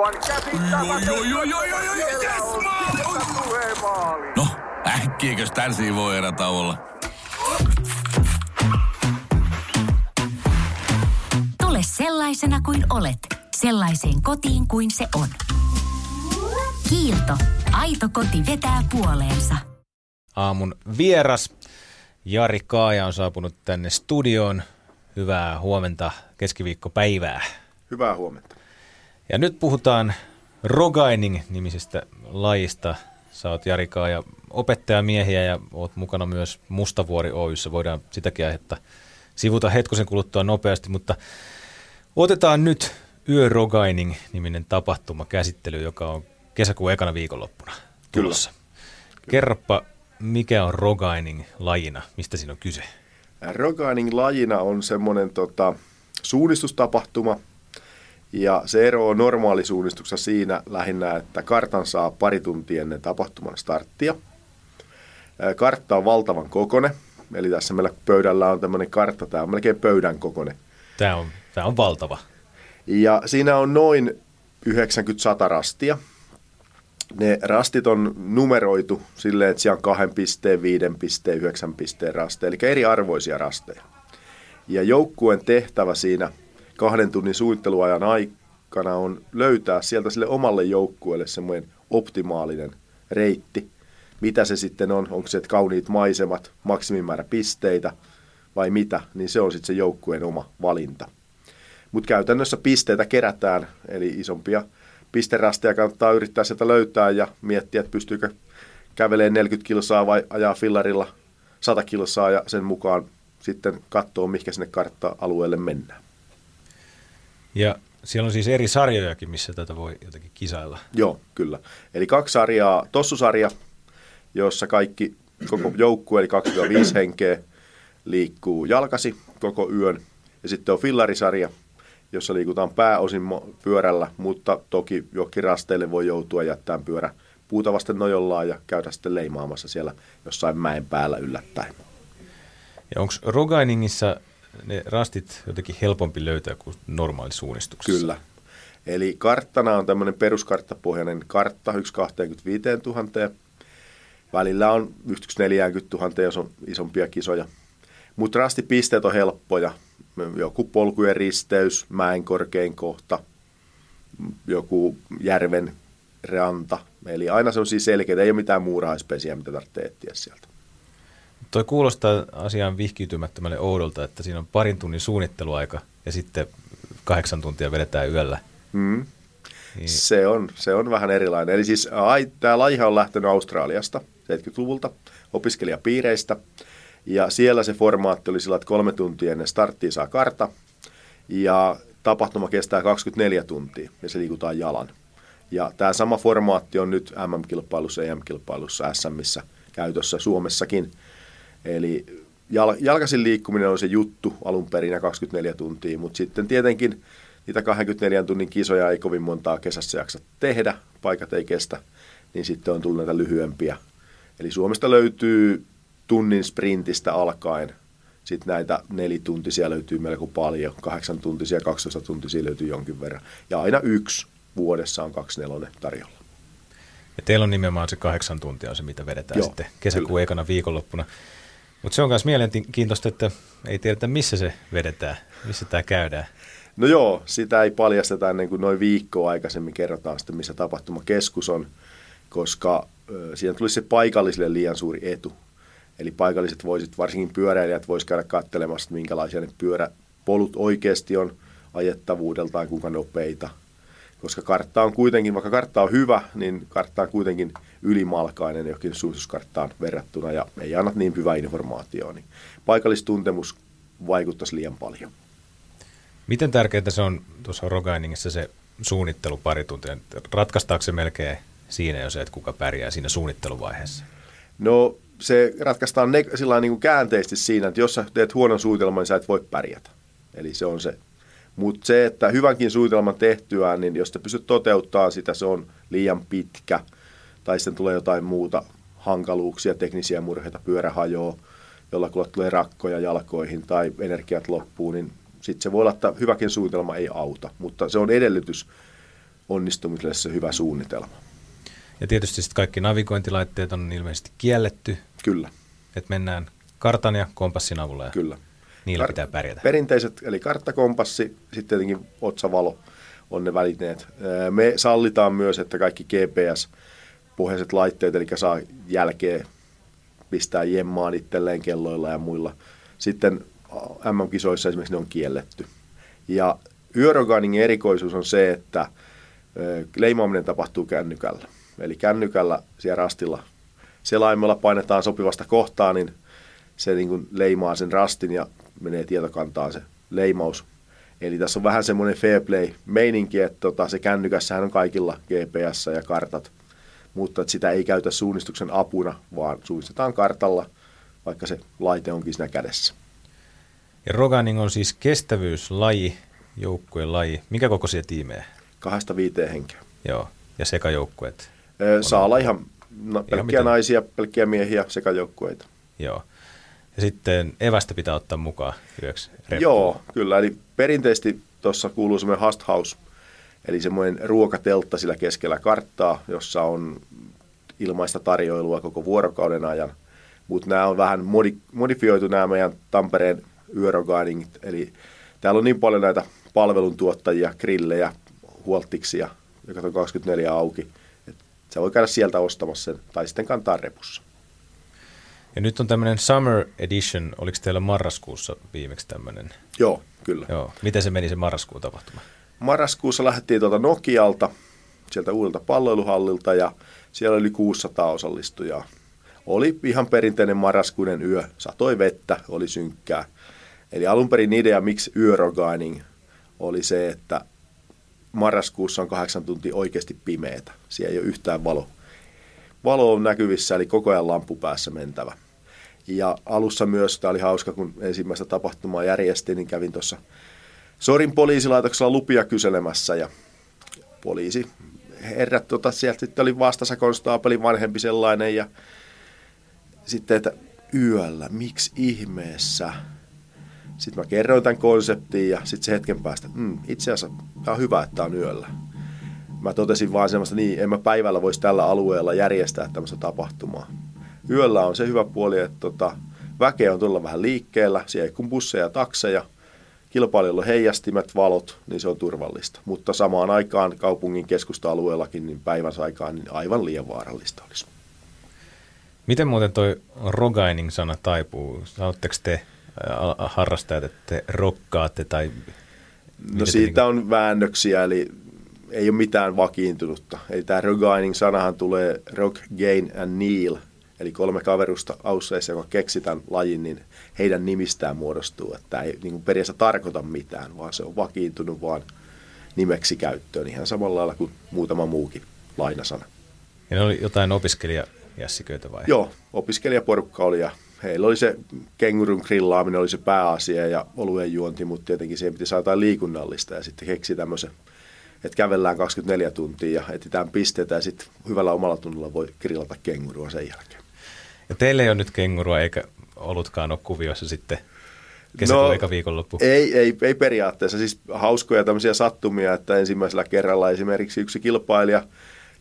Aivan joo, joo, joo, joo, joo, Siellä yes, maali. No, äkkiäkös tän voi erä olla? Tule sellaisena kuin olet, sellaiseen kotiin kuin se on. Kiilto. Aito koti vetää puoleensa. Aamun vieras Jari Kaaja on saapunut tänne studioon. Hyvää huomenta keskiviikkopäivää. Hyvää huomenta. Ja nyt puhutaan Rogaining-nimisestä lajista. Sä oot Jari Kaaja opettajamiehiä ja oot mukana myös Mustavuori Oyssä. Voidaan sitäkin aihetta sivuta hetkosen kuluttua nopeasti, mutta otetaan nyt Yö Rogaining-niminen tapahtuma käsittely, joka on kesäkuun ekana viikonloppuna tulossa. Kyllä. Kerropa, mikä on Rogaining lajina, mistä siinä on kyse? Rogaining lajina on semmoinen tota, suunnistustapahtuma, ja se ero on normaalisuunnistuksessa siinä lähinnä, että kartan saa pari tuntia ennen tapahtuman starttia. Kartta on valtavan kokone, eli tässä meillä pöydällä on tämmöinen kartta, tämä on melkein pöydän kokone. Tämä on, tämä on valtava. Ja siinä on noin 90-100 rastia. Ne rastit on numeroitu silleen, että siellä on kahden pisteen, viiden pisteen, yhdeksän pisteen rasteja, eli eri arvoisia rasteja. Ja joukkueen tehtävä siinä kahden tunnin suunnitteluajan aikana on löytää sieltä sille omalle joukkueelle semmoinen optimaalinen reitti. Mitä se sitten on, onko se kauniit maisemat, maksimimäärä pisteitä vai mitä, niin se on sitten se joukkueen oma valinta. Mutta käytännössä pisteitä kerätään, eli isompia pisterasteja kannattaa yrittää sieltä löytää ja miettiä, että pystyykö kävelemään 40 kilsaa vai ajaa fillarilla 100 kilsaa ja sen mukaan sitten katsoa, mikä sinne kartta-alueelle mennään. Ja siellä on siis eri sarjojakin, missä tätä voi jotenkin kisailla. Joo, kyllä. Eli kaksi sarjaa, tossusarja, jossa kaikki, koko joukkue, eli 2-5 henkeä, liikkuu jalkasi koko yön. Ja sitten on fillarisarja, jossa liikutaan pääosin pyörällä, mutta toki jokin rasteille voi joutua jättämään pyörä puuta vasten nojollaan ja käydä sitten leimaamassa siellä jossain mäen päällä yllättäen. Ja onko Rogainingissa ne rastit jotenkin helpompi löytää kuin normaali suunnistuksessa? Kyllä. Eli karttana on tämmöinen peruskarttapohjainen kartta 1 25 000. Välillä on 1 40 000, jos on isompia kisoja. Mutta rastipisteet on helppoja. Joku polkujen risteys, mäen korkein kohta, joku järven ranta. Eli aina se on siis selkeä, ei ole mitään muurahaispesiä, mitä tarvitsee etsiä sieltä. Toi kuulostaa asiaan vihkiytymättömälle oudolta, että siinä on parin tunnin suunnitteluaika ja sitten kahdeksan tuntia vedetään yöllä. Mm. Niin. Se, on, se on vähän erilainen. Eli siis tämä lajihan on lähtenyt Australiasta 70-luvulta opiskelijapiireistä. Ja siellä se formaatti oli sillä, että kolme tuntia ennen starttia saa karta. Ja tapahtuma kestää 24 tuntia ja se liikutaan jalan. Ja tämä sama formaatti on nyt MM-kilpailussa, EM-kilpailussa, SMissä käytössä Suomessakin – Eli jal- jalkaisin liikkuminen on se juttu alun perin ja 24 tuntia, mutta sitten tietenkin niitä 24 tunnin kisoja ei kovin montaa kesässä jaksa tehdä, paikat ei kestä, niin sitten on tullut näitä lyhyempiä. Eli Suomesta löytyy tunnin sprintistä alkaen. Sitten näitä nelituntisia löytyy melko paljon, kahdeksan tuntisia, 12 tuntisia löytyy jonkin verran. Ja aina yksi vuodessa on kaksi nelonen tarjolla. Ja teillä on nimenomaan se kahdeksan tuntia se, mitä vedetään Joo, sitten kesäkuun kyllä. ekana viikonloppuna. Mutta se on myös mielenkiintoista, että ei tiedetä missä se vedetään, missä tämä käydään. No joo, sitä ei paljasteta ennen kuin noin viikkoa aikaisemmin kerrotaan sitten, missä tapahtumakeskus on, koska siinä tulisi se paikallisille liian suuri etu. Eli paikalliset voisit, varsinkin pyöräilijät, voisivat käydä katselemassa, minkälaisia ne pyöräpolut oikeasti on ajettavuudeltaan, kuinka nopeita. Koska kartta on kuitenkin, vaikka kartta on hyvä, niin kartta on kuitenkin – ylimalkainen johonkin suunnistuskarttaan verrattuna ja ei anna niin hyvää informaatiota, niin paikallistuntemus vaikuttaisi liian paljon. Miten tärkeää se on tuossa Rogainingissa se suunnittelu pari tuntia? Ratkaistaako se melkein siinä jo se, että kuka pärjää siinä suunnitteluvaiheessa? No se ratkaistaan ne, sillä niin kuin käänteisesti siinä, että jos sä teet huonon suunnitelman, niin sä et voi pärjätä. Eli se on se. Mutta se, että hyvänkin suunnitelman tehtyään, niin jos te pystyt toteuttaa sitä, se on liian pitkä – tai sitten tulee jotain muuta hankaluuksia, teknisiä murheita, pyörä hajoaa, jolla tulee rakkoja jalkoihin tai energiat loppuu, niin sitten se voi olla, että hyväkin suunnitelma ei auta, mutta se on edellytys onnistumiselle se hyvä suunnitelma. Ja tietysti sitten kaikki navigointilaitteet on ilmeisesti kielletty, Kyllä, että mennään kartan ja kompassin avulla ja kyllä. Niillä Kar- pitää pärjätä. Perinteiset, eli karttakompassi, sitten tietenkin otsavalo on ne välineet. Me sallitaan myös, että kaikki GPS-pohjaiset laitteet, eli saa jälkeen pistää jemmaan itselleen kelloilla ja muilla. Sitten MM-kisoissa esimerkiksi ne on kielletty. Ja Eurogainin erikoisuus on se, että leimaaminen tapahtuu kännykällä. Eli kännykällä siellä rastilla selaimella painetaan sopivasta kohtaa, niin se niin kuin leimaa sen rastin ja menee tietokantaan se leimaus. Eli tässä on vähän semmoinen fair play meininki, että tota, se kännykässähän on kaikilla GPS ja kartat, mutta että sitä ei käytä suunnistuksen apuna, vaan suunnistetaan kartalla, vaikka se laite onkin siinä kädessä. Ja Roganing on siis kestävyyslaji, joukkueen laji. Mikä kokoisia tiimejä? Kahdesta viiteen henkeä. Joo, ja sekajoukkueet. Saa olla ihan no, pelkkiä miten- naisia, pelkkiä miehiä sekä joukkueita. Joo. Ja sitten evästä pitää ottaa mukaan yöksi reppuun. Joo, kyllä. Eli perinteisesti tuossa kuuluu semmoinen Hast House, eli semmoinen ruokateltta sillä keskellä karttaa, jossa on ilmaista tarjoilua koko vuorokauden ajan. Mutta nämä on vähän modi- modifioitu nämä meidän Tampereen yörogainingit, eli täällä on niin paljon näitä palveluntuottajia, grillejä, huoltiksia, joka on 24 auki, että sä voi käydä sieltä ostamassa sen, tai sitten kantaa repussa. Ja nyt on tämmöinen Summer Edition. Oliko teillä marraskuussa viimeksi tämmöinen? Joo, kyllä. Joo. Miten se meni se marraskuun tapahtuma? marraskuussa lähdettiin tuolta Nokialta, sieltä uudelta palloiluhallilta ja siellä oli 600 osallistujaa. Oli ihan perinteinen marraskuinen yö, satoi vettä, oli synkkää. Eli alun perin idea, miksi yörogaining, oli se, että marraskuussa on kahdeksan tuntia oikeasti pimeätä. Siellä ei ole yhtään valo. Valo on näkyvissä, eli koko ajan lampu päässä mentävä. Ja alussa myös, tämä oli hauska, kun ensimmäistä tapahtumaa järjestin, niin kävin tuossa Sorin poliisilaitoksella lupia kyselemässä ja poliisi herrat tota, sieltä sitten oli vastassa konstaapelin vanhempi sellainen ja sitten, että yöllä, miksi ihmeessä? Sitten mä kerroin tämän konseptin ja sitten se hetken päästä, mm, itse asiassa tämä on hyvä, että tämä on yöllä. Mä totesin vaan semmoista, niin en mä päivällä voisi tällä alueella järjestää tämmöistä tapahtumaa. Yöllä on se hyvä puoli, että tota, väkeä on tulla vähän liikkeellä, siellä ei kun busseja ja takseja, kilpailijoilla on heijastimet, valot, niin se on turvallista. Mutta samaan aikaan kaupungin keskusta-alueellakin niin päivänsä aikaan niin aivan liian vaarallista olisi. Miten muuten toi Rogaining-sana taipuu? Sanotteko te harrastajat, että te rokkaatte tai... No siitä niinku- on väännöksiä, eli ei ole mitään vakiintunutta. Eli tämä Rogaining sanahan tulee Rock, Gain and Neil, eli kolme kaverusta Ausseissa, joka keksi tämän lajin, niin heidän nimistään muodostuu. Että tämä ei niin kuin periaatteessa tarkoita mitään, vaan se on vakiintunut vaan nimeksi käyttöön, ihan samalla lailla kuin muutama muukin lainasana. Ja ne oli jotain opiskelijajässiköitä vai? Joo, opiskelijaporukka oli ja heillä oli se kengurun grillaaminen oli se pääasia ja oluen juonti, mutta tietenkin siihen piti saada liikunnallista ja sitten keksi tämmöisen, että kävellään 24 tuntia ja etsitään pisteitä ja sitten hyvällä omalla tunnilla voi grillata kengurua sen jälkeen. Ja teille ei ole nyt kengurua eikä olutkaan ole kuvioissa sitten kesäkuun no, eka viikonloppu. Ei, ei, ei periaatteessa. Siis hauskoja tämmöisiä sattumia, että ensimmäisellä kerralla esimerkiksi yksi kilpailija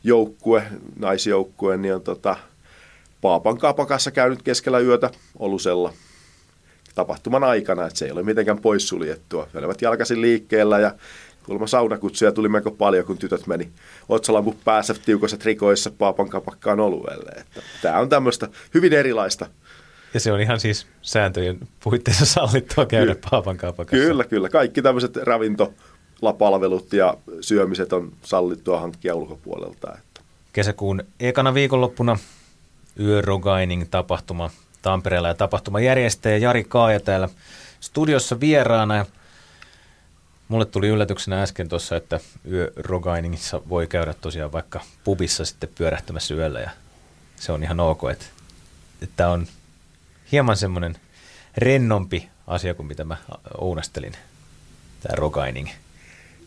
joukkue, naisjoukkue, niin on tota, Paapan kapakassa käynyt keskellä yötä olusella tapahtuman aikana, että se ei ole mitenkään poissuljettua. He olivat jalkaisin liikkeellä ja kuulemma saunakutsuja tuli melko paljon, kun tytöt meni otsalamput päässä tiukoissa trikoissa Paapan kapakkaan oluelle. Että tämä on tämmöistä hyvin erilaista. Ja se on ihan siis sääntöjen puitteissa sallittua käydä Kyllä. Paapan kaupakassa. Kyllä, kyllä. Kaikki tämmöiset ravintolapalvelut ja syömiset on sallittua hankkia ulkopuolelta. Että. Kesäkuun ekana viikonloppuna Yörogaining-tapahtuma Tampereella ja tapahtuma järjestäjä Jari Kaaja täällä studiossa vieraana. Mulle tuli yllätyksenä äsken tuossa, että Yörogainingissa voi käydä tosiaan vaikka pubissa sitten pyörähtämässä yöllä ja se on ihan ok, että, tämä on hieman semmoinen rennompi asia kuin mitä mä ounastelin, tämä rogaining.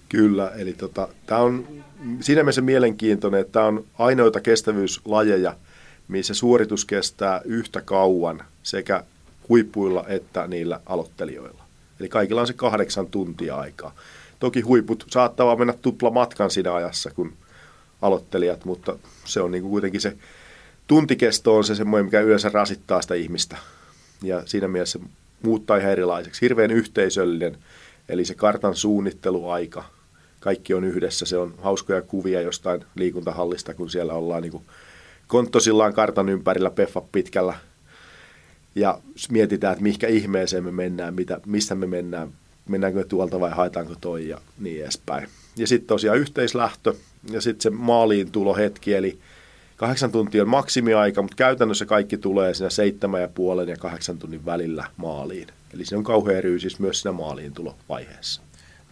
Kyllä, eli tota, tämä on siinä mielessä mielenkiintoinen, että tämä on ainoita kestävyyslajeja, missä suoritus kestää yhtä kauan sekä huippuilla että niillä aloittelijoilla. Eli kaikilla on se kahdeksan tuntia aikaa. Toki huiput saattaa mennä tupla matkan siinä ajassa kuin aloittelijat, mutta se on niin kuin kuitenkin se tuntikesto on se semmoinen, mikä yleensä rasittaa sitä ihmistä. Ja siinä mielessä se muuttaa ihan erilaiseksi. Hirveän yhteisöllinen, eli se kartan suunnitteluaika, kaikki on yhdessä. Se on hauskoja kuvia jostain liikuntahallista, kun siellä ollaan niin kuin konttosillaan kartan ympärillä peffa pitkällä ja mietitään, että mihinkä ihmeeseen me mennään, mitä, mistä me mennään, mennäänkö me tuolta vai haetaanko toi ja niin edespäin. Ja sitten tosiaan yhteislähtö ja sitten se maaliin tulohetki, eli kahdeksan tuntia on maksimiaika, mutta käytännössä kaikki tulee siinä seitsemän ja puolen ja kahdeksan tunnin välillä maaliin. Eli se on kauhean ryysis myös siinä maaliin tulovaiheessa.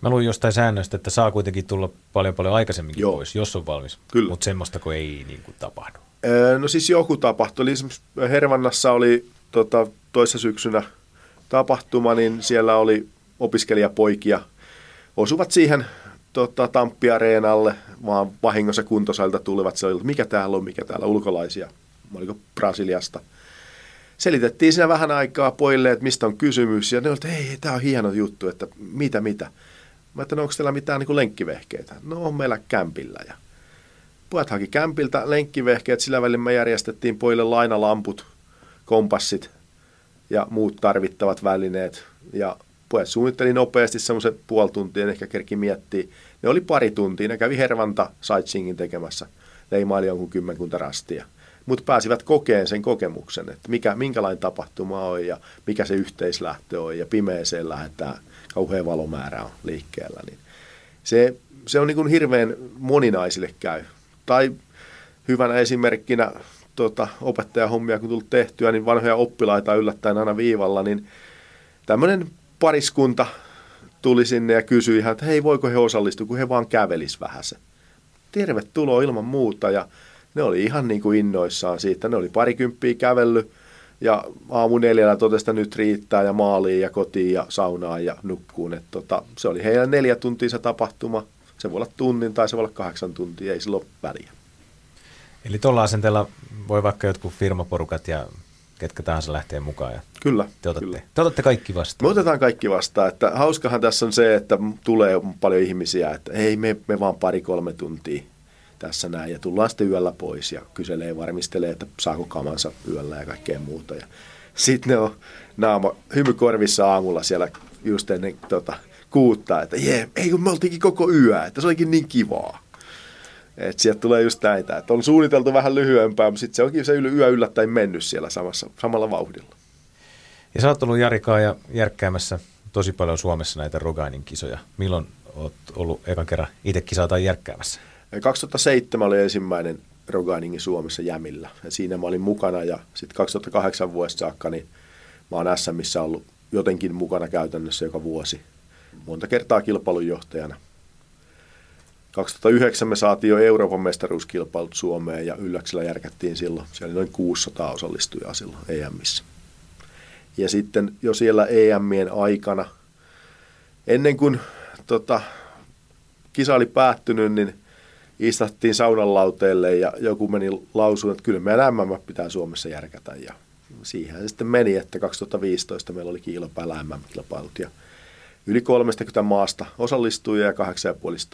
Mä luin jostain säännöstä, että saa kuitenkin tulla paljon paljon aikaisemminkin Joo. pois, jos on valmis. Kyllä. Mutta semmoista kun ei niin kuin tapahdu. Öö, No siis joku tapahtui. Eli esimerkiksi Hervannassa oli tota, toissa syksynä tapahtuma, niin siellä oli opiskelijapoikia. Osuvat siihen tota, Tamppi-areenalle, vaan vahingossa kuntosalilta tulivat. Se oli, mikä täällä on, mikä täällä ulkolaisia. Oliko Brasiliasta. Selitettiin siinä vähän aikaa pojille, että mistä on kysymys. Ja ne olivat, että hei, tämä on hieno juttu, että mitä, mitä. Mä että no, onko teillä mitään niin lenkkivehkeitä? No on meillä kämpillä. Ja pojat haki kämpiltä lenkkivehkeet, sillä välin me järjestettiin pojille lainalamput, kompassit ja muut tarvittavat välineet. Ja pojat suunnitteli nopeasti semmoisen puoli tuntia, ehkä kerki miettiä. Ne oli pari tuntia, ne kävi Hervanta sightseeingin tekemässä, leimaili jonkun kymmenkunta rastia. Mutta pääsivät kokeen sen kokemuksen, että mikä, minkälainen tapahtuma on ja mikä se yhteislähtö on ja pimeeseen lähdetään, kauhean valomäärä on liikkeellä. Niin se, se on niin kuin hirveän moninaisille käy. Tai hyvänä esimerkkinä tota, opettajahommia kun tullut tehtyä, niin vanhoja oppilaita yllättäen aina viivalla, niin tämmöinen pariskunta tuli sinne ja kysyi ihan, että hei, voiko he osallistua, kun he vaan kävelis vähän se. Tervetuloa ilman muuta ja ne oli ihan niin kuin innoissaan siitä. Ne oli parikymppiä kävellyt ja aamu neljällä totesi, että nyt riittää ja maaliin ja kotiin ja saunaan ja nukkuun. Et tota, se oli heidän neljä tuntia se tapahtuma. Se voi olla tunnin tai se voi olla kahdeksan tuntia, ei sillä ole väliä. Eli tuolla asenteella voi vaikka jotkut firmaporukat ja ketkä tahansa lähtee mukaan ja Kyllä, te otatte, kyllä. te otatte kaikki Me vastaan. otetaan kaikki vastaan. Että hauskahan tässä on se, että tulee paljon ihmisiä, että ei me, me vaan pari-kolme tuntia tässä näin. Ja tullaan sitten yöllä pois ja kyselee, varmistelee, että saako kamansa yöllä ja kaikkea muuta. Ja sitten ne on naama hymykorvissa aamulla siellä just ennen tota, kuuttaa, että jee, ei kun me oltiinkin koko yö, että se olikin niin kivaa. Että sieltä tulee just näitä, että on suunniteltu vähän lyhyempää, mutta sitten se onkin se yö yllättäen mennyt siellä samassa, samalla vauhdilla. Ja sä oot ollut Jarikaa ja järkkäämässä tosi paljon Suomessa näitä Rogainin kisoja. Milloin oot ollut ekan kerran itse kisaa tai järkkäämässä? Ja 2007 oli ensimmäinen Rogainingi Suomessa Jämillä. Ja siinä mä olin mukana ja sitten 2008 vuodesta saakka niin mä oon SMissä ollut jotenkin mukana käytännössä joka vuosi. Monta kertaa kilpailunjohtajana. 2009 me saatiin jo Euroopan mestaruuskilpailut Suomeen ja Ylläksellä järkättiin silloin. Siellä oli noin 600 osallistujaa silloin EMissä. Ja sitten jo siellä EMien aikana, ennen kuin tota, kisa oli päättynyt, niin istattiin saunan lauteelle ja joku meni lausuun, että kyllä meidän MM pitää Suomessa järkätä. Ja siihen se sitten meni, että 2015 meillä oli kiilopäällä MM-kilpailut ja yli 30 maasta osallistui ja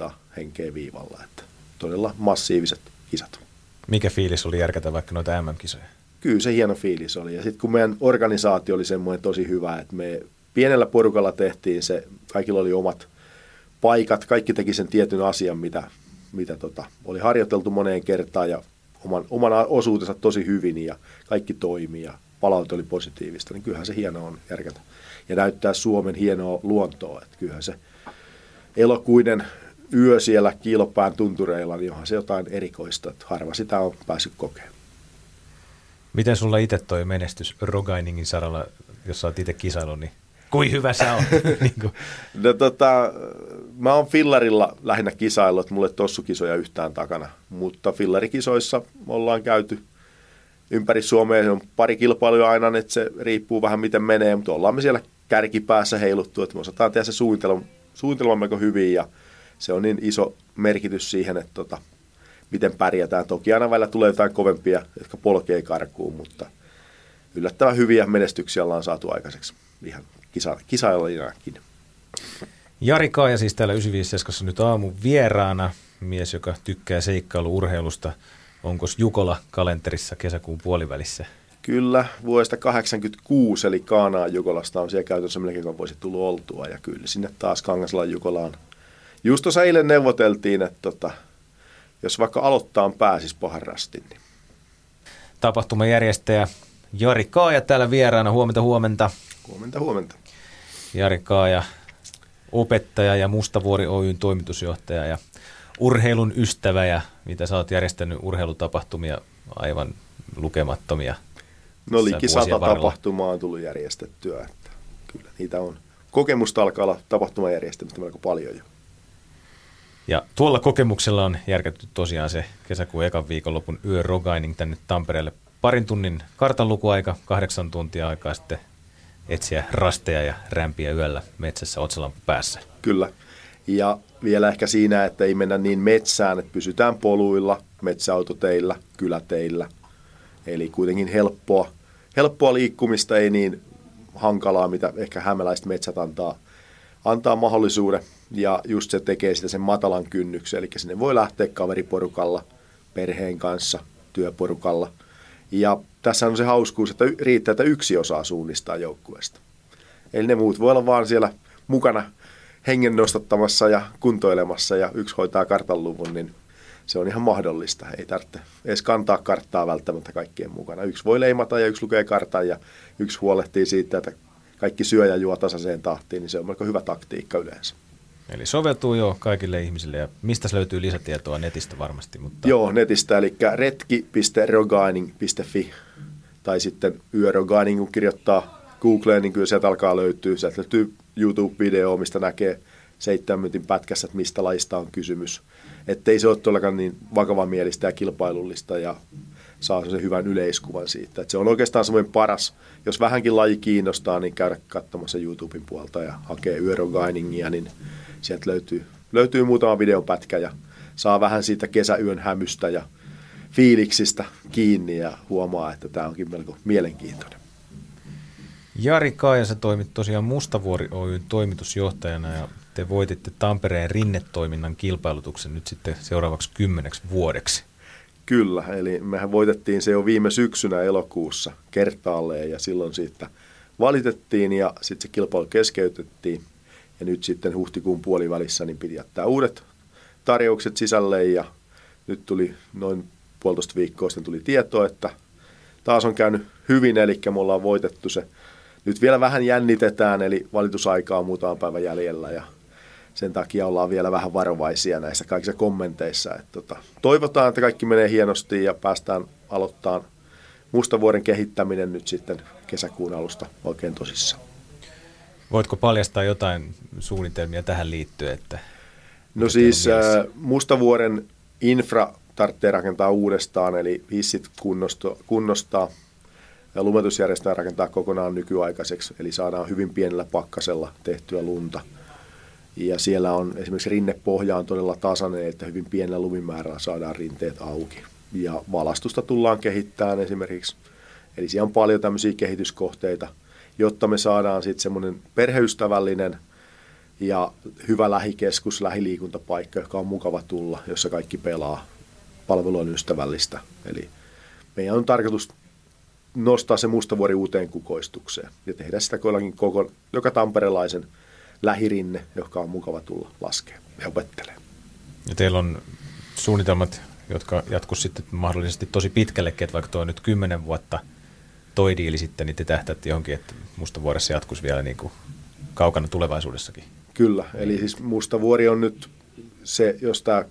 8,5 henkeä viivalla. Että todella massiiviset kisat. Mikä fiilis oli järkätä vaikka noita MM-kisoja? Kyllä se hieno fiilis oli. Ja sitten kun meidän organisaatio oli semmoinen tosi hyvä, että me pienellä porukalla tehtiin se, kaikilla oli omat paikat, kaikki teki sen tietyn asian, mitä, mitä tota, oli harjoiteltu moneen kertaan ja oman, oman osuutensa tosi hyvin ja kaikki toimi ja palaute oli positiivista, niin kyllähän se hienoa on järkätä. Ja näyttää Suomen hienoa luontoa, että kyllähän se elokuinen yö siellä kiilopään tuntureilla, niin onhan se jotain erikoista, että harva sitä on päässyt kokemaan. Miten sulla itse toi menestys Rogainingin saralla, jos sä oot itse kisailu, niin kuin hyvä sä oot? niin. No tota, mä oon fillarilla lähinnä kisaillut, että mulle tossukisoja yhtään takana, mutta fillarikisoissa ollaan käyty ympäri Suomea, se on pari kilpailua aina, että se riippuu vähän miten menee, mutta ollaan me siellä kärkipäässä heiluttu, että me osataan tehdä se suunnitelma, suunnitelmammeko hyvin ja se on niin iso merkitys siihen, että tota, miten pärjätään. Toki aina välillä tulee jotain kovempia, jotka polkee karkuun, mutta yllättävän hyviä menestyksiä ollaan saatu aikaiseksi ihan kisa, kisailijakin. Jari Kaaja siis täällä 957 nyt aamun vieraana, mies, joka tykkää seikkailu-urheilusta. Onko Jukola kalenterissa kesäkuun puolivälissä? Kyllä, vuodesta 86, eli Kaanaa Jukolasta on siellä käytössä melkein voisi tullut oltua. Ja kyllä sinne taas Kangasalan Jukolaan. Just tuossa eilen neuvoteltiin, että tota, jos vaikka aloittaa pääsis pahan rastin. Niin. Tapahtuman järjestäjä Jari Kaaja täällä vieraana. Huomenta, huomenta. Huomenta, huomenta. Jari Kaaja, opettaja ja Mustavuori Oyn toimitusjohtaja ja urheilun ystävä ja mitä sä oot järjestänyt urheilutapahtumia aivan lukemattomia. No liki sata tapahtumaa on tullut järjestettyä, että kyllä niitä on. Kokemusta alkaa olla tapahtumajärjestämistä melko paljon jo. Ja tuolla kokemuksella on järkätty tosiaan se kesäkuun ekan viikonlopun yö rogaining tänne Tampereelle. Parin tunnin kartanlukuaika, kahdeksan tuntia aikaa sitten etsiä rasteja ja rämpiä yöllä metsässä otsalampu päässä. Kyllä. Ja vielä ehkä siinä, että ei mennä niin metsään, että pysytään poluilla, metsäautoteillä, kyläteillä. Eli kuitenkin helppoa, helppoa liikkumista, ei niin hankalaa, mitä ehkä hämäläiset metsät antaa, antaa mahdollisuuden. Ja just se tekee sitä sen matalan kynnyksen, eli sinne voi lähteä kaveriporukalla, perheen kanssa, työporukalla. Ja tässä on se hauskuus, että riittää, että yksi osaa suunnistaa joukkueesta. Eli ne muut voi olla vaan siellä mukana hengen nostattamassa ja kuntoilemassa ja yksi hoitaa kartanluvun, niin se on ihan mahdollista. Ei tarvitse edes kantaa karttaa välttämättä kaikkien mukana. Yksi voi leimata ja yksi lukee kartan ja yksi huolehtii siitä, että kaikki syö ja juo tasaiseen tahtiin, niin se on melko hyvä taktiikka yleensä. Eli soveltuu jo kaikille ihmisille ja mistä löytyy lisätietoa netistä varmasti? Mutta... Joo, netistä, eli retki.rogaining.fi tai sitten yörogaining, kun kirjoittaa Googleen, niin kyllä sieltä alkaa löytyä. Sieltä löytyy YouTube-video, mistä näkee seitsemän minuutin pätkässä, että mistä lajista on kysymys. Että ei se ole todellakaan niin vakavamielistä ja kilpailullista ja saa sen hyvän yleiskuvan siitä. Että se on oikeastaan semmoinen paras, jos vähänkin laji kiinnostaa, niin käydä katsomassa YouTuben puolta ja hakee yörogainingia, niin sieltä löytyy, löytyy muutama videopätkä ja saa vähän siitä kesäyön hämystä ja fiiliksistä kiinni ja huomaa, että tämä onkin melko mielenkiintoinen. Jari Kaaja, sä toimit tosiaan Mustavuori Oyn toimitusjohtajana ja te voititte Tampereen rinnetoiminnan kilpailutuksen nyt sitten seuraavaksi kymmeneksi vuodeksi. Kyllä, eli mehän voitettiin se jo viime syksynä elokuussa kertaalleen ja silloin siitä valitettiin ja sitten se kilpailu keskeytettiin. Ja nyt sitten huhtikuun puolivälissä niin piti jättää uudet tarjoukset sisälle ja nyt tuli noin puolitoista viikkoa sitten tuli tieto, että taas on käynyt hyvin, eli me ollaan voitettu se. Nyt vielä vähän jännitetään, eli valitusaikaa on muutama päivä jäljellä ja sen takia ollaan vielä vähän varovaisia näissä kaikissa kommenteissa. Että tota, toivotaan, että kaikki menee hienosti ja päästään aloittamaan Mustavuoren kehittäminen nyt sitten kesäkuun alusta oikein tosissaan. Voitko paljastaa jotain suunnitelmia tähän liittyen? Että no siis äh, Mustavuoren infra tarvitsee rakentaa uudestaan, eli hissit kunnosto, kunnostaa ja lumetusjärjestelmä rakentaa kokonaan nykyaikaiseksi, eli saadaan hyvin pienellä pakkasella tehtyä lunta. Ja siellä on esimerkiksi rinnepohja on todella tasainen, että hyvin pienellä lumimäärällä saadaan rinteet auki. Ja valastusta tullaan kehittämään esimerkiksi. Eli siellä on paljon tämmöisiä kehityskohteita, jotta me saadaan sitten semmoinen perheystävällinen ja hyvä lähikeskus, lähiliikuntapaikka, joka on mukava tulla, jossa kaikki pelaa palvelu on ystävällistä. Eli meidän on tarkoitus nostaa se mustavuori uuteen kukoistukseen ja tehdä sitä koko, joka tamperelaisen lähirinne, joka on mukava tulla laskea ja opettelee. Ja teillä on suunnitelmat, jotka jatkuisivat sitten mahdollisesti tosi pitkällekin, että vaikka tuo nyt kymmenen vuotta toi diili sitten, niin te tähtäätte johonkin, että mustavuoressa jatkuisi vielä niin kuin kaukana tulevaisuudessakin. Kyllä, eli siis Mustavuori on nyt se, jos tämä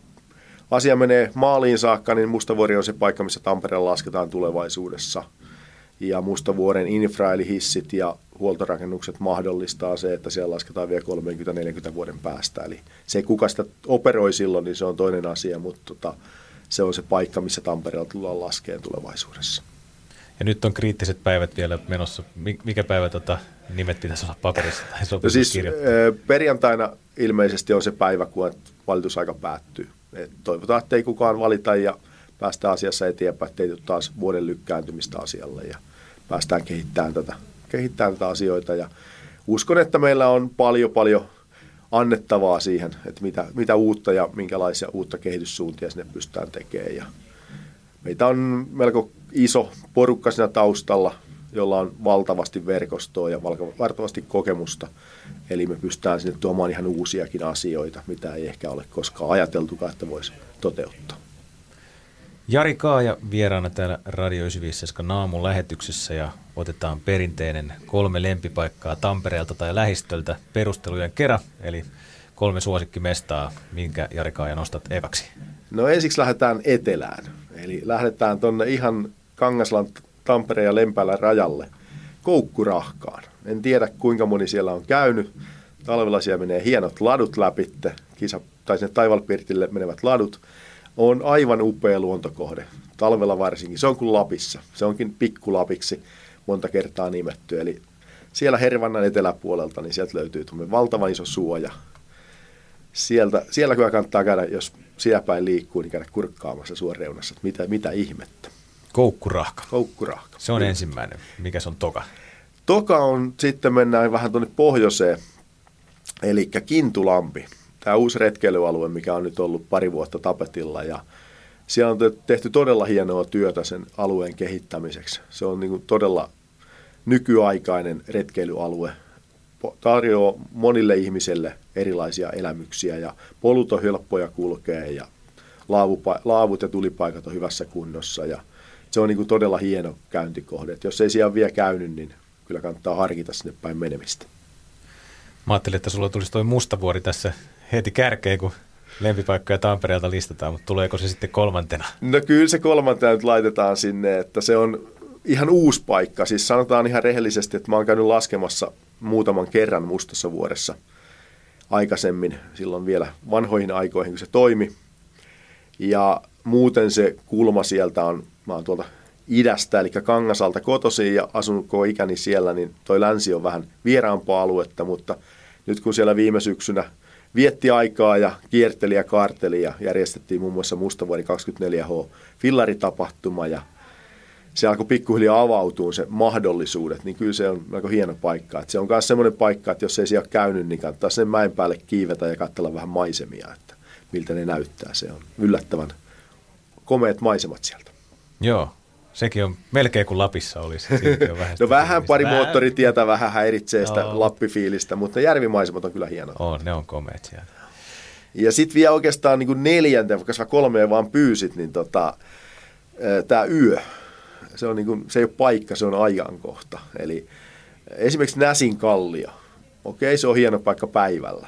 asia menee maaliin saakka, niin Mustavuori on se paikka, missä Tampereella lasketaan tulevaisuudessa. Ja Mustavuoren infra eli hissit ja huoltorakennukset mahdollistaa se, että siellä lasketaan vielä 30-40 vuoden päästä. Eli se, kuka sitä operoi silloin, niin se on toinen asia, mutta tota, se on se paikka, missä Tampereella tullaan laskeen tulevaisuudessa. Ja nyt on kriittiset päivät vielä menossa. Mikä päivä tota, nimet pitäisi olla paperissa tai no siis, perjantaina ilmeisesti on se päivä, kun valitusaika päättyy. Et toivotaan, että ei kukaan valita ja päästään asiassa eteenpäin, ettei tule taas vuoden lykkääntymistä asialle ja päästään kehittämään tätä, kehittämään tätä asioita. Ja uskon, että meillä on paljon paljon annettavaa siihen, että mitä, mitä uutta ja minkälaisia uutta kehityssuuntia sinne pystytään tekemään. Ja meitä on melko iso porukka siinä taustalla, jolla on valtavasti verkostoa ja valtavasti kokemusta. Eli me pystytään sinne tuomaan ihan uusiakin asioita, mitä ei ehkä ole koskaan ajateltukaan, että voisi toteuttaa. Jari Kaaja vieraana täällä Radio 95 Naamun lähetyksessä ja otetaan perinteinen kolme lempipaikkaa Tampereelta tai lähistöltä perustelujen kerran, eli kolme suosikkimestaa, minkä Jari Kaaja nostat eväksi. No ensiksi lähdetään etelään, eli lähdetään tuonne ihan Kangaslan Tampereen ja Lempäälän rajalle Koukkurahkaan. En tiedä kuinka moni siellä on käynyt. Talvella siellä menee hienot ladut läpitte, kisa, tai sinne Taivalpirtille menevät ladut – on aivan upea luontokohde, talvella varsinkin. Se on kuin Lapissa, se onkin pikkulapiksi monta kertaa nimetty. Eli siellä Hervannan eteläpuolelta, niin sieltä löytyy valtavan iso suoja. Sieltä, siellä kyllä kannattaa käydä, jos siellä päin liikkuu, niin käydä kurkkaamassa suoreunassa, että mitä, mitä ihmettä. Koukkurahka. Koukkurahka. Se on Kyllä. ensimmäinen. Mikä se on toka? Toka on, sitten mennään vähän tuonne pohjoiseen, eli Kintulampi tämä uusi retkeilyalue, mikä on nyt ollut pari vuotta tapetilla ja siellä on tehty todella hienoa työtä sen alueen kehittämiseksi. Se on niin todella nykyaikainen retkeilyalue, tarjoaa monille ihmisille erilaisia elämyksiä ja polut on helppoja kulkea ja laavut ja tulipaikat on hyvässä kunnossa ja se on niin todella hieno käyntikohde. Et jos ei siellä vielä käynyt, niin kyllä kannattaa harkita sinne päin menemistä. Mä ajattelin, että sulla tulisi tuo Mustavuori tässä heti kärkeen, kun lempipaikkoja Tampereelta listataan, mutta tuleeko se sitten kolmantena? No kyllä se kolmantena nyt laitetaan sinne, että se on ihan uusi paikka. Siis sanotaan ihan rehellisesti, että mä oon käynyt laskemassa muutaman kerran mustassa vuodessa aikaisemmin, silloin vielä vanhoihin aikoihin, kun se toimi. Ja muuten se kulma sieltä on, mä oon tuolta idästä, eli Kangasalta kotoisin ja asunut koko ikäni siellä, niin toi länsi on vähän vieraampaa aluetta, mutta nyt kun siellä viime syksynä – vietti aikaa ja kierteli ja kaarteli ja järjestettiin muun muassa Mustavuori 24H fillaritapahtuma ja se alkoi pikkuhiljaa avautua se mahdollisuudet, niin kyllä se on aika hieno paikka. Et se on myös semmoinen paikka, että jos ei siellä käynyt, niin kannattaa sen mäen päälle kiivetä ja katsella vähän maisemia, että miltä ne näyttää. Se on yllättävän komeet maisemat sieltä. Joo, Sekin on melkein kuin Lapissa olisi. Vähän no vähän pari moottoritietä vähän häiritsee sitä no. lappifiilistä, mutta järvimaisemat on kyllä hienot. On, ne on komeet siellä. Ja sitten vielä oikeastaan niin kuin neljänteen, vaikka sä kolmeen vaan pyysit, niin tota, tämä yö, se, on niin kuin, se ei ole paikka, se on ajankohta. Eli esimerkiksi Näsin kallio, okei se on hieno paikka päivällä,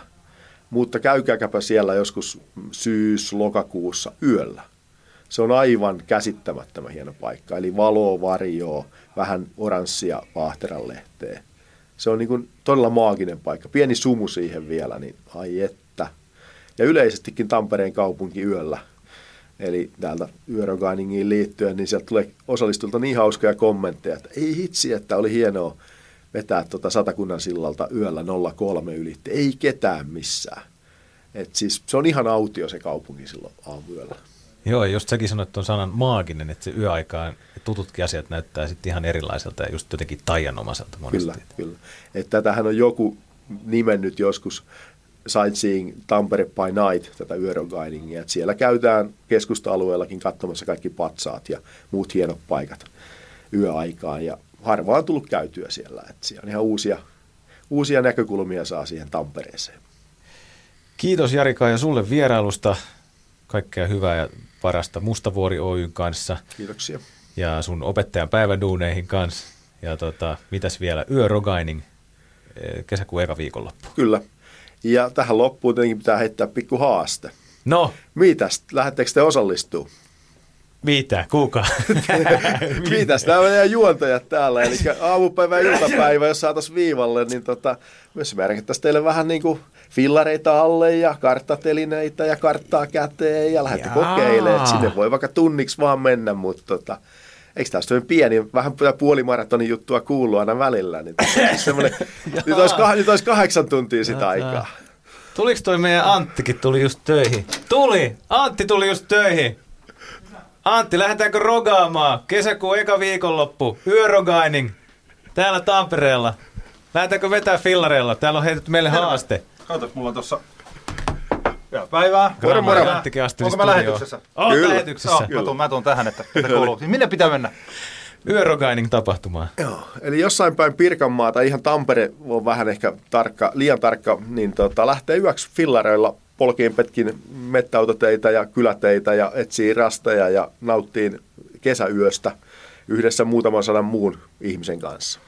mutta käykääkäpä siellä joskus syys-lokakuussa yöllä – se on aivan käsittämättömän hieno paikka. Eli valoa, varjoa, vähän oranssia lehteä. Se on niin kuin todella maaginen paikka. Pieni sumu siihen vielä, niin ai että. Ja yleisestikin Tampereen kaupunki yöllä. Eli täältä Yörogainingiin liittyen, niin sieltä tulee osallistulta niin hauskoja kommentteja, että ei hitsi, että oli hienoa vetää tuota Satakunnan sillalta yöllä 03 ylitte. Ei ketään missään. Et siis se on ihan autio se kaupunki silloin aamuyöllä. Joo, just säkin sanoit tuon sanan maaginen, että se yöaikaan tututkin asiat näyttää sitten ihan erilaiselta ja just jotenkin taianomaiselta monesti. Kyllä, kyllä. Että tätähän on joku nimennyt joskus Sightseeing Tampere by Night, tätä yöroguidingia. Että siellä käytään keskusta-alueellakin katsomassa kaikki patsaat ja muut hienot paikat yöaikaan. Ja harvaan on tullut käytyä siellä. Että siellä on ihan uusia, uusia näkökulmia saa siihen Tampereeseen. Kiitos Jarika ja sulle vierailusta. Kaikkea hyvää ja parasta Mustavuori Oyn kanssa. Kiitoksia. Ja sun opettajan päiväduuneihin kanssa. Ja tota, mitäs vielä, yörogaining eh, kesäkuun eka viikonloppu. Kyllä. Ja tähän loppuun tietenkin pitää heittää pikku haaste. No? Mitäs, lähdettekö te osallistuu? Mitä? Kuka? Mitäs? Nämä meidän juontajat täällä. Eli aamupäivä ja iltapäivä, jos saataisiin viivalle, niin tota, myös merkittäisiin teille vähän niin kuin fillareita alle ja karttatelineitä ja karttaa käteen ja lähdette kokeilemaan. Sinne voi vaikka tunniksi vaan mennä, mutta tota, eikö tämä ole pieni, vähän puolimaratonin juttua kuuluu aina välillä. Niin nyt, olisi, nyt olisi kahdeksan tuntia sitä aikaa. Tuliko toi meidän Anttikin tuli just töihin? Tuli! Antti tuli just töihin. Antti, lähdetäänkö rogaamaan? Kesäkuun eka viikonloppu. Yörogaining. Täällä Tampereella. Lähdetäänkö vetää fillareilla? Täällä on heitetty meille haaste. Katsotaan, mulla on tossa... Hyvää päivää. Moro, moro. Onko mä lähetyksessä? Oot Kyllä. lähetyksessä. Joo, mä tuun, mä tuun tähän, että mitä kuuluu. Siis minne pitää mennä? Yörogaining tapahtumaan. Joo, eli jossain päin Pirkanmaata, ihan Tampere on vähän ehkä tarkka, liian tarkka, niin tota, lähtee yöksi fillareilla polkiin petkin mettäautoteitä ja kyläteitä ja etsii rasteja ja nauttii kesäyöstä yhdessä muutaman sadan muun ihmisen kanssa.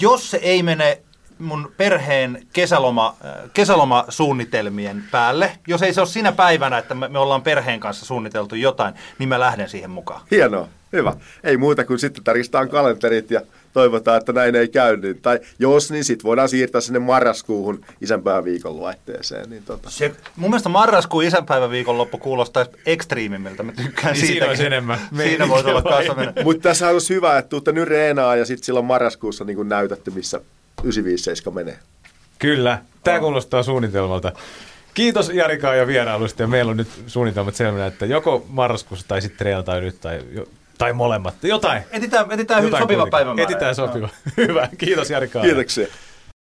Jos se ei mene mun perheen kesäloma, äh, kesälomasuunnitelmien päälle, jos ei se ole siinä päivänä, että me, ollaan perheen kanssa suunniteltu jotain, niin mä lähden siihen mukaan. Hienoa, hyvä. Ei muuta kuin sitten tarkistetaan kalenterit ja toivotaan, että näin ei käy. Niin, tai jos, niin sitten voidaan siirtää sinne marraskuuhun isänpäivän viikonvaihteeseen. Niin tota. Se, mun mielestä marraskuun isänpäivän viikonloppu kuulostaa ekstriimimmiltä. Mä tykkään Niin siitä. siinä enemmän Siinä voisi olla kanssa mennä. Mutta tässä olisi hyvä, että tuutte nyt reenaa ja sitten silloin marraskuussa niin näytätte, missä 957 menee. Kyllä, tämä kuulostaa suunnitelmalta. Kiitos Jarika ja vierailusta ja meillä on nyt suunnitelmat selvänä, että joko marraskuussa tai sitten treenataan nyt tai, jo- tai molemmat. Jotain. Etitään, etitään Jotain sopiva päivämäärä. Etitään sopiva. Hyvä, kiitos Jarika. Kiitoksia.